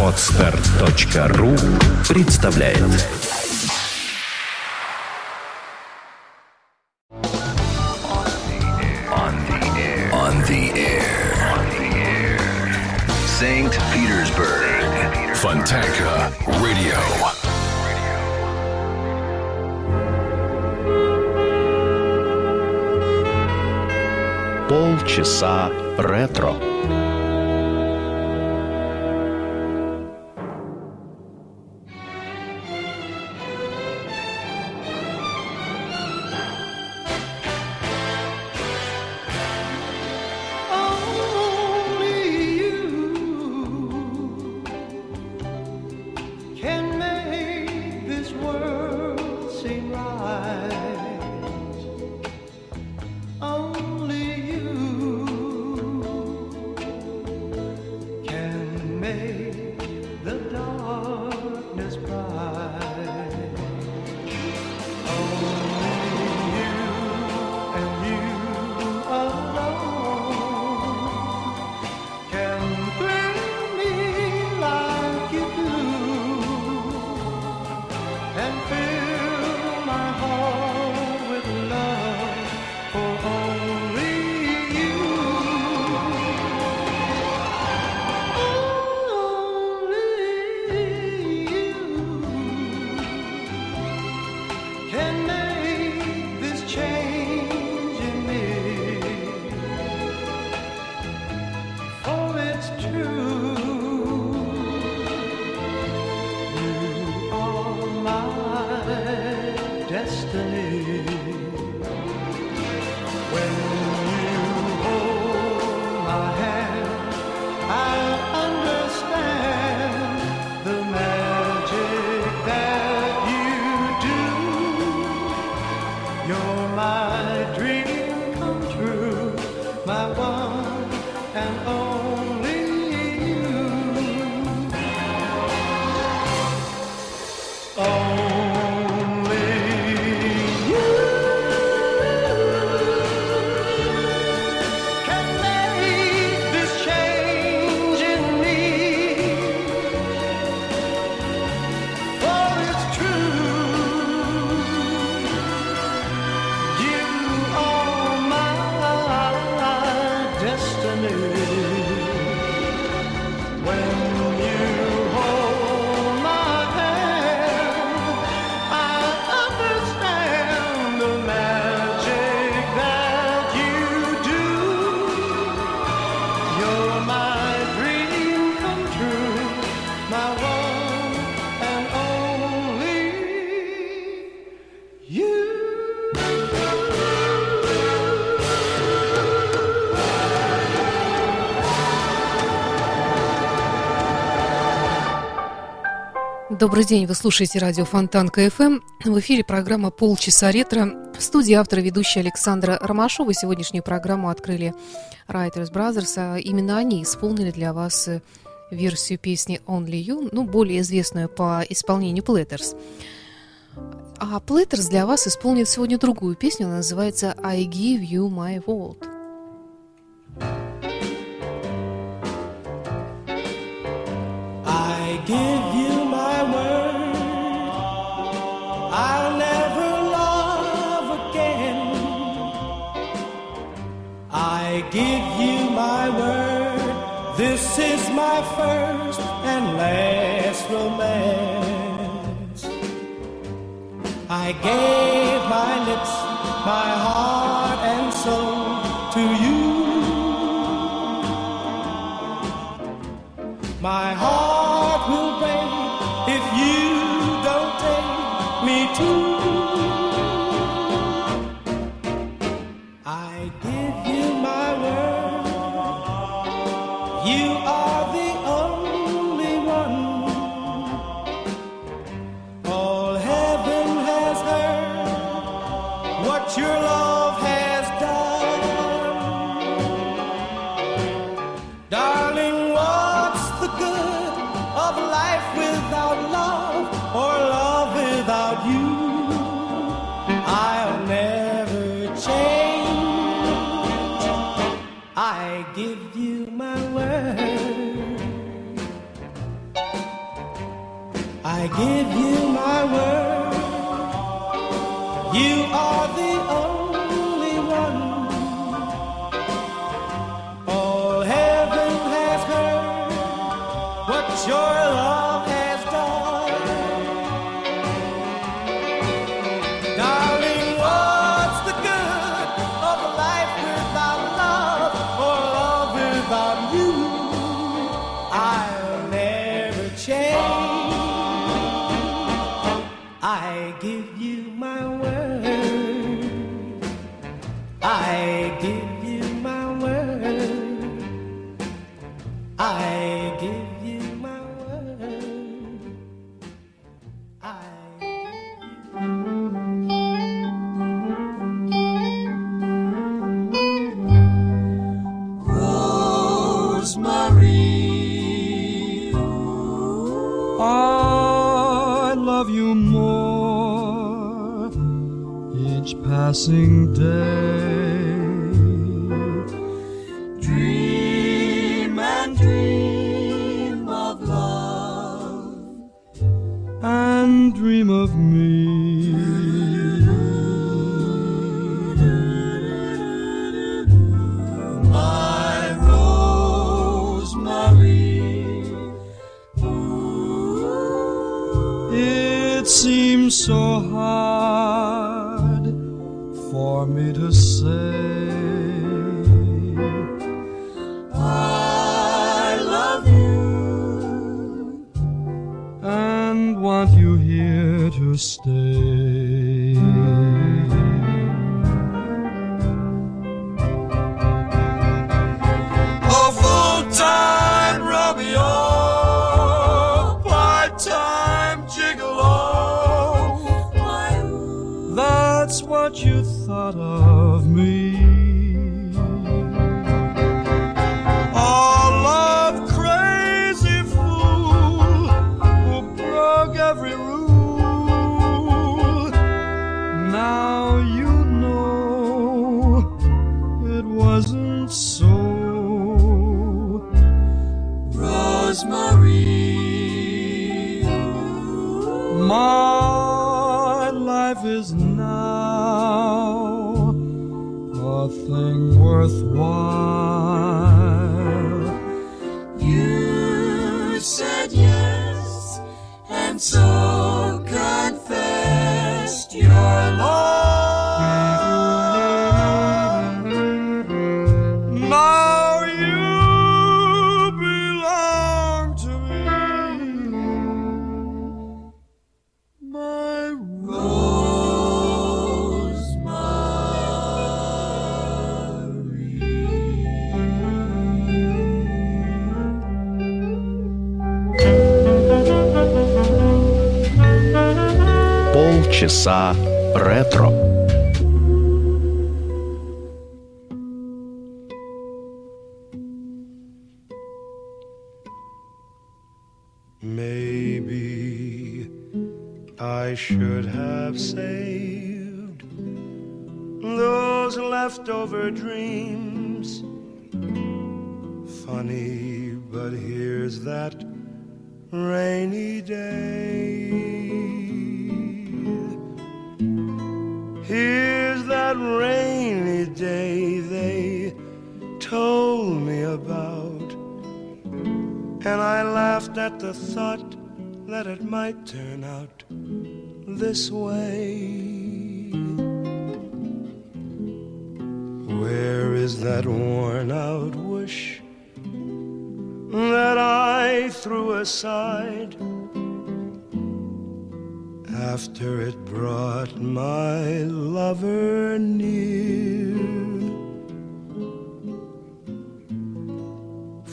Отстар.ру представляет On the air. On the air. St. Petersburg. Fontanka Radio. Полчаса ретро. Destiny. Добрый день, вы слушаете радио Фонтан КФМ. В эфире программа «Полчаса ретро». В студии автора ведущая Александра Ромашова. Сегодняшнюю программу открыли Writers Brothers. А именно они исполнили для вас э, версию песни «Only You», ну, более известную по исполнению Platters. А Platters для вас исполнит сегодня другую песню. Она называется «I Give You My World». Give you my word, this is my first and last romance. I gave my lips, my heart and soul to you. My heart will break if you don't take me too. I give you my word. I give passing day. Dream and dream of love, and dream of me. My Rosemary. It seems so hard for me to say. I love you. and want you here to stay. Rosemary. My life is now a thing worthwhile. Полчаса ретро. Maybe I should have saved those leftover dreams. Funny, but here's that rainy day. And I laughed at the thought that it might turn out this way. Where is that worn out wish that I threw aside after it brought my lover near?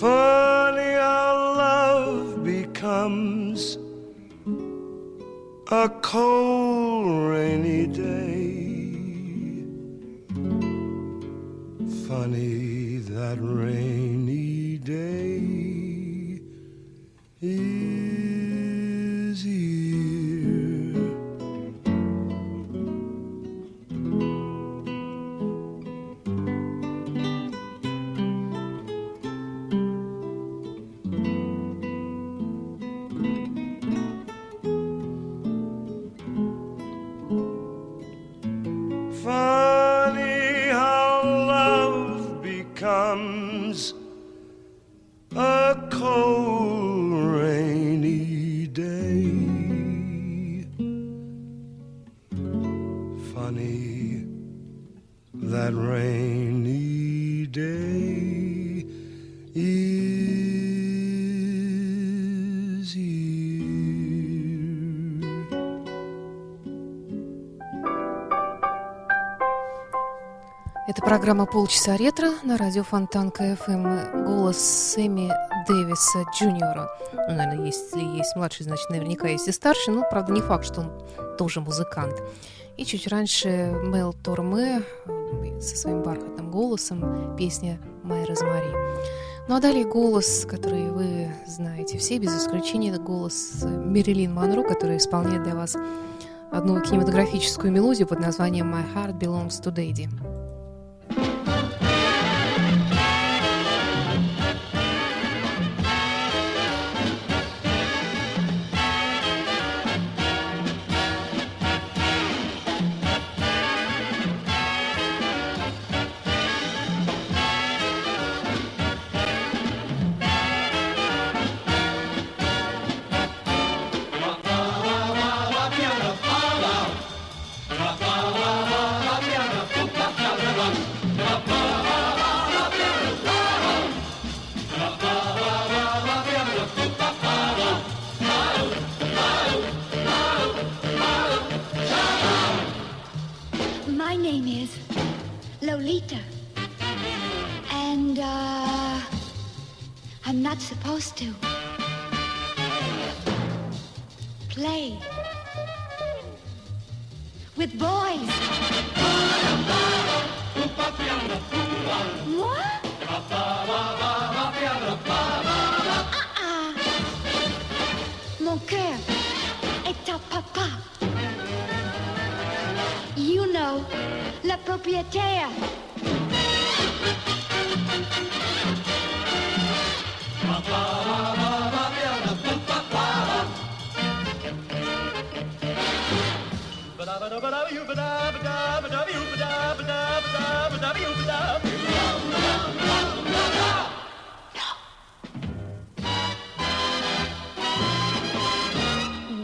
Love becomes a cold, rainy day. Funny that rainy Это программа «Полчаса ретро» на радио Фонтан КФМ. Голос Сэмми Дэвиса Джуниора. Ну, наверное, если есть младший, значит, наверняка есть и старший. Но, правда, не факт, что он тоже музыкант. И чуть раньше Мел Торме э, со своим бархатным голосом песня «Моя Розмари». Ну а далее голос, который вы знаете все, без исключения, это голос Мерилин Монро, который исполняет для вас одну кинематографическую мелодию под названием «My Heart Belongs to Daddy».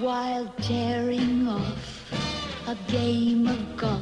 While tearing off a game of golf,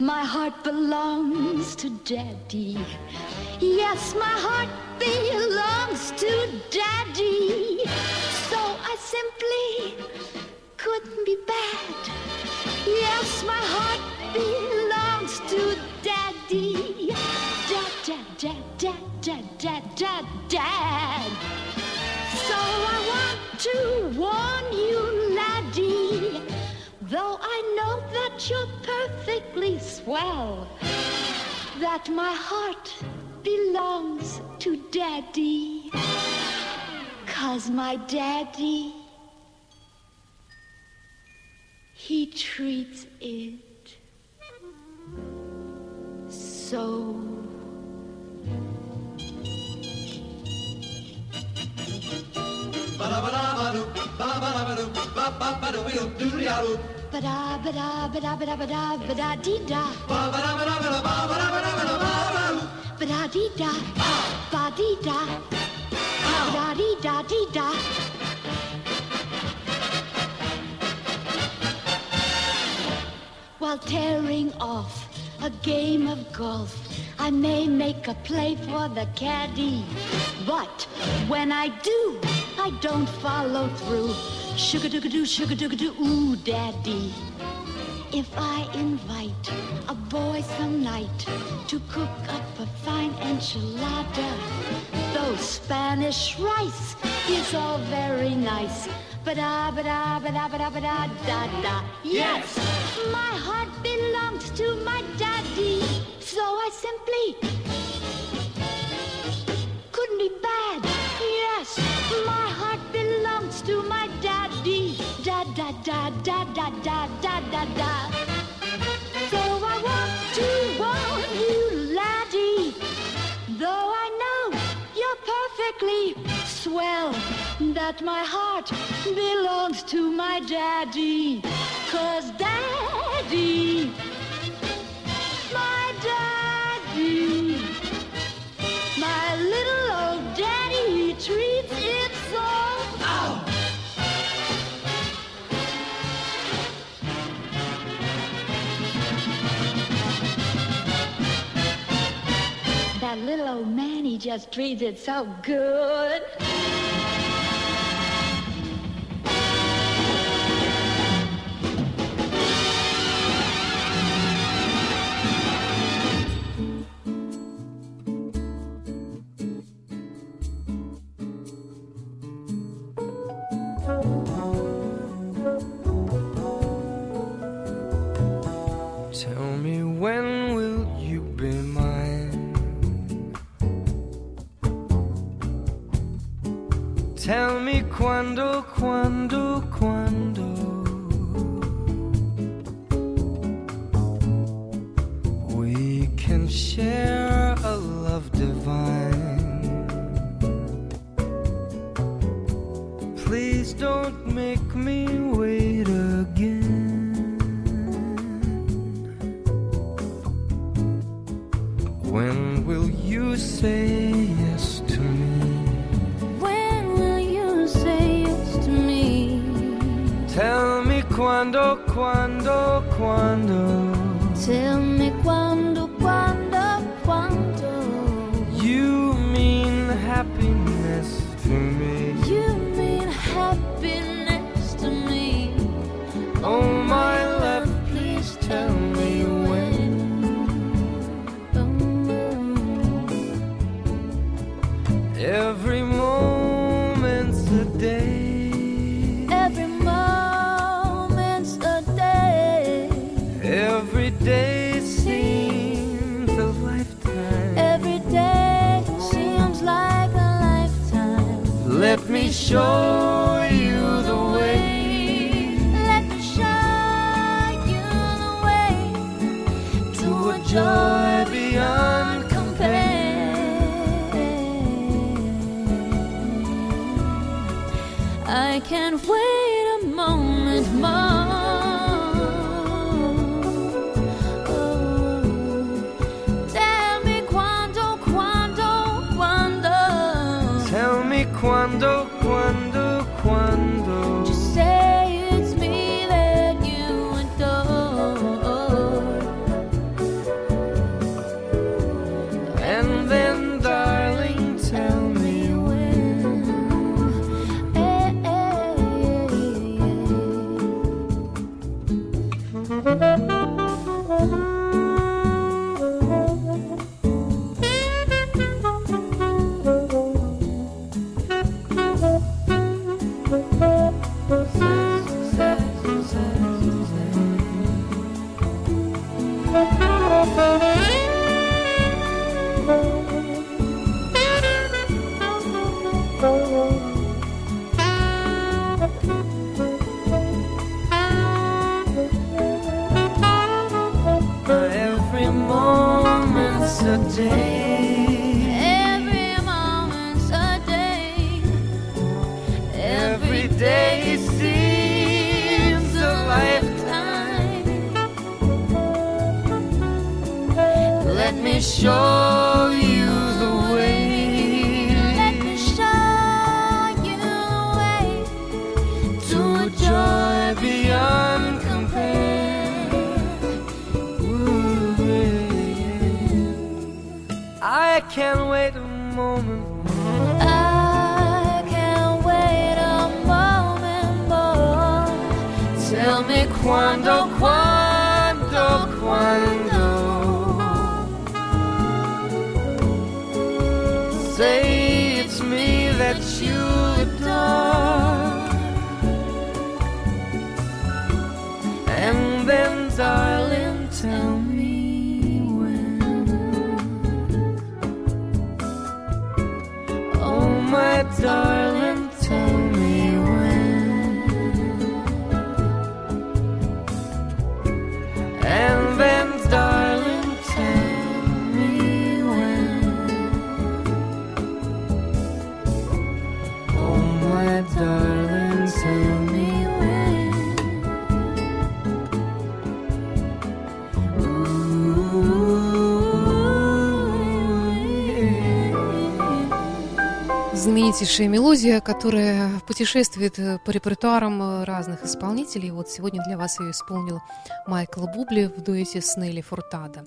my heart belongs to daddy. Yes, my heart belongs to daddy. So I simply couldn't be bad. Yes, my heart belongs to daddy. Dad, dad, dad, dad, dad, dad, dad, dad. So I want to warn you, laddie, though I know that you're perfectly swell, that my heart belongs to daddy. Cause my daddy, he treats it so ba da ba da ba da ba da ba da ba da dee da ba ba da ba da ba da ba ba da ba da ba da ba ba ba da dee da ba dee da ba da dee da dee da While tearing off a game of golf, I may make a play for the caddy. But when I do, I don't follow through. Sugar-doo-ga-doo, sugar-doo-ga-doo, ooh, daddy. If I invite a boy some night to cook up a fine enchilada, though Spanish rice is all very nice. Ba-da, ba-da, ba-da, ba-da, ba-da, da, da. Yes, my heart belongs to my daddy, so I simply couldn't be bad. Yes, my da da da da da da da. So I want to warn you, laddie, though I know you're perfectly swell, that my heart belongs to my daddy. Cause daddy, my daddy, my little old daddy, he treats it little old man, he just treats it so good. Quando, quando, Let me show you the way. Let me show you the way to a joy can't wait a moment. I can't wait a moment more. Tell me quando, quando, quando. Say it's me that you adore. And then, darling, Знаменитейшая мелодия, которая путешествует э, по репертуарам э, разных исполнителей. Вот сегодня для вас ее исполнил Майкл Бубли в дуэте с Нелли Фуртадо.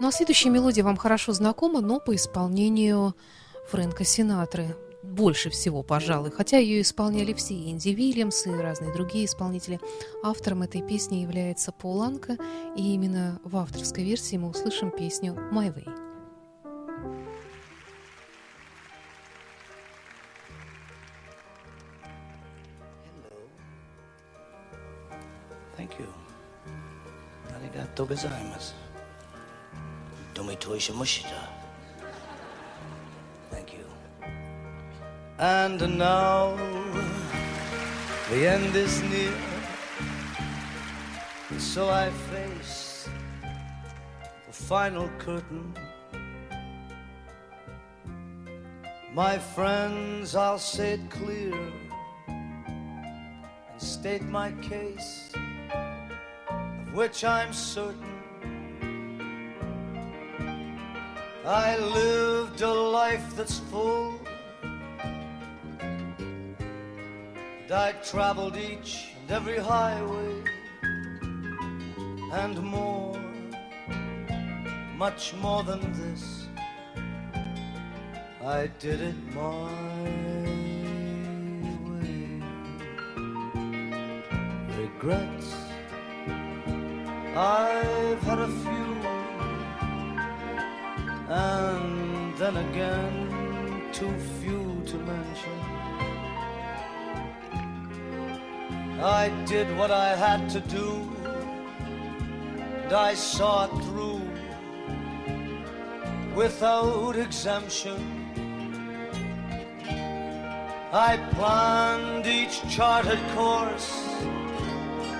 Ну а следующая мелодия вам хорошо знакома, но по исполнению Фрэнка Синатры. Больше всего, пожалуй. Хотя ее исполняли все, и Инди Вильямс и разные другие исполнители. Автором этой песни является Пол Анка, и именно в авторской версии мы услышим песню «My Way». Thank you. Arigato gozaimasu. Domitoisha mushita. Thank you. And now the end is near. So I face the final curtain. My friends, I'll say it clear and state my case, which I'm certain. I lived a life that's full. And I traveled each and every highway and more, much more than this. I did it my way. Regrets, I've had a few, and then again, too few to mention. I did what I had to do, and I saw it through without exemption. I planned each charted course,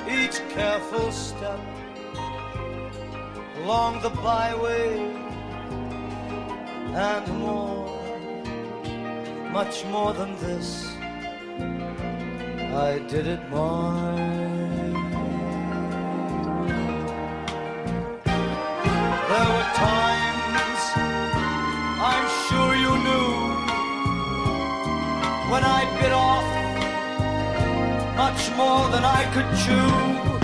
each careful step along the byway and more, much more than this. I did it my There were times I'm sure you knew when I bit off much more than I could chew.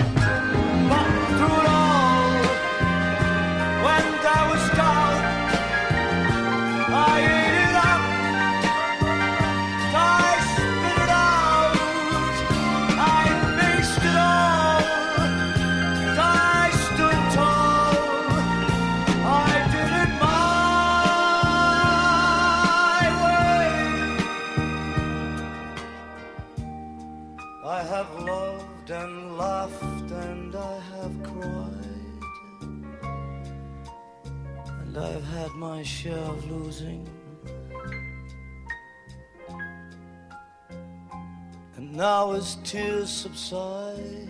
Subside,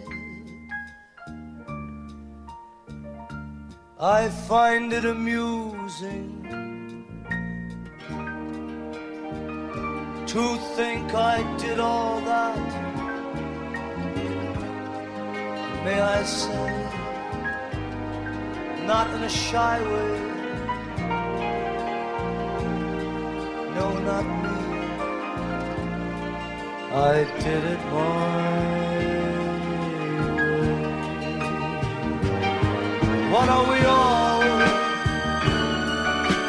I find it amusing to think I did all that. May I say, not in a shy way. No, not me. I did it my What are we all?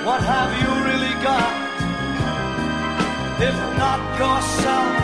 What have you really got? If not yourself,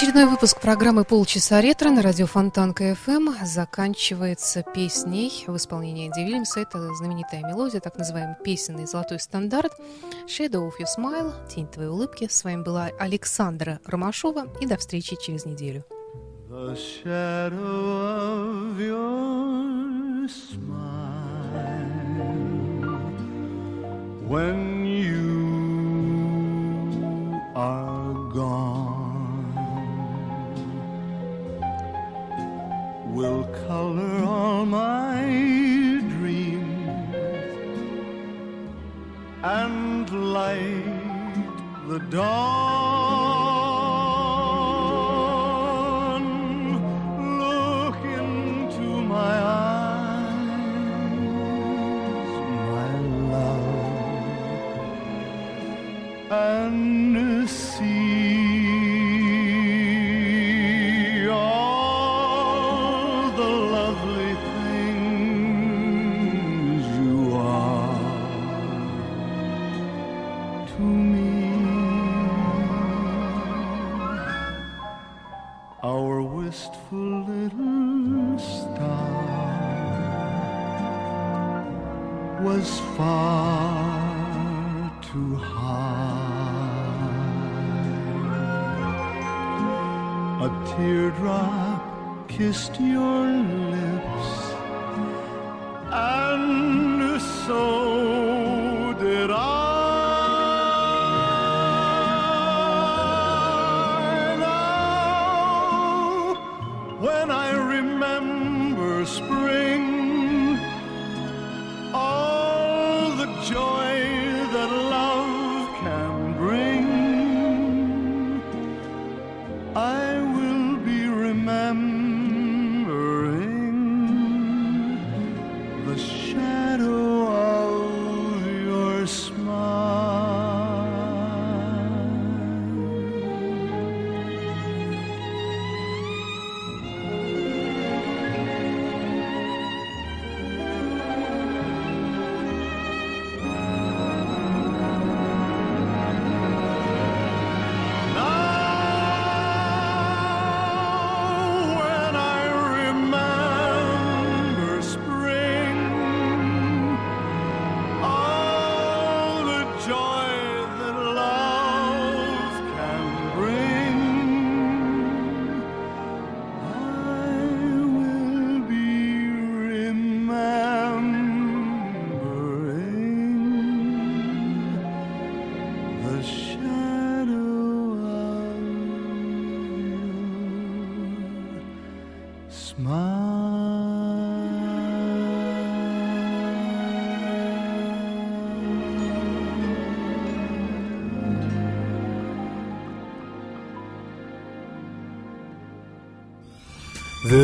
Очередной выпуск программы «Полчаса ретро» на радио Фонтан КФМ заканчивается песней в исполнении Энди Вильямса. Это знаменитая мелодия, так называемый песенный золотой стандарт «Shadow of Your Smile» «Тень твоей улыбки». С вами была Александра Ромашова. И до встречи через неделю. The shadow of your smile when you are will color A teardrop kissed your lips, and so did I.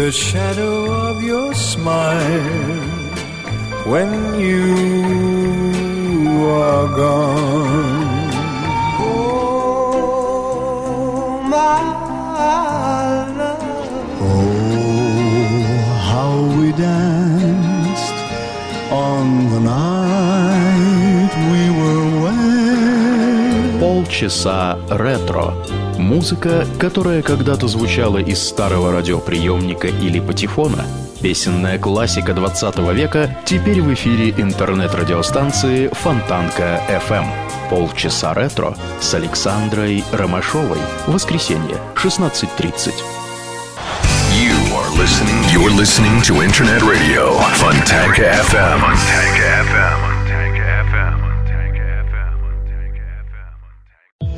The shadow of your smile when you are gone. Oh, my love. Oh, how we danced on the night we were wed. Полчаса ретро. Музыка, которая когда-то звучала из старого радиоприемника или патефона. Песенная классика 20 века теперь в эфире интернет-радиостанции Фонтанка FM. Полчаса ретро с Александрой Ромашовой. Воскресенье, 16.30. You are listening. You're listening to Internet Radio Fontanka FM. Fontanka FM.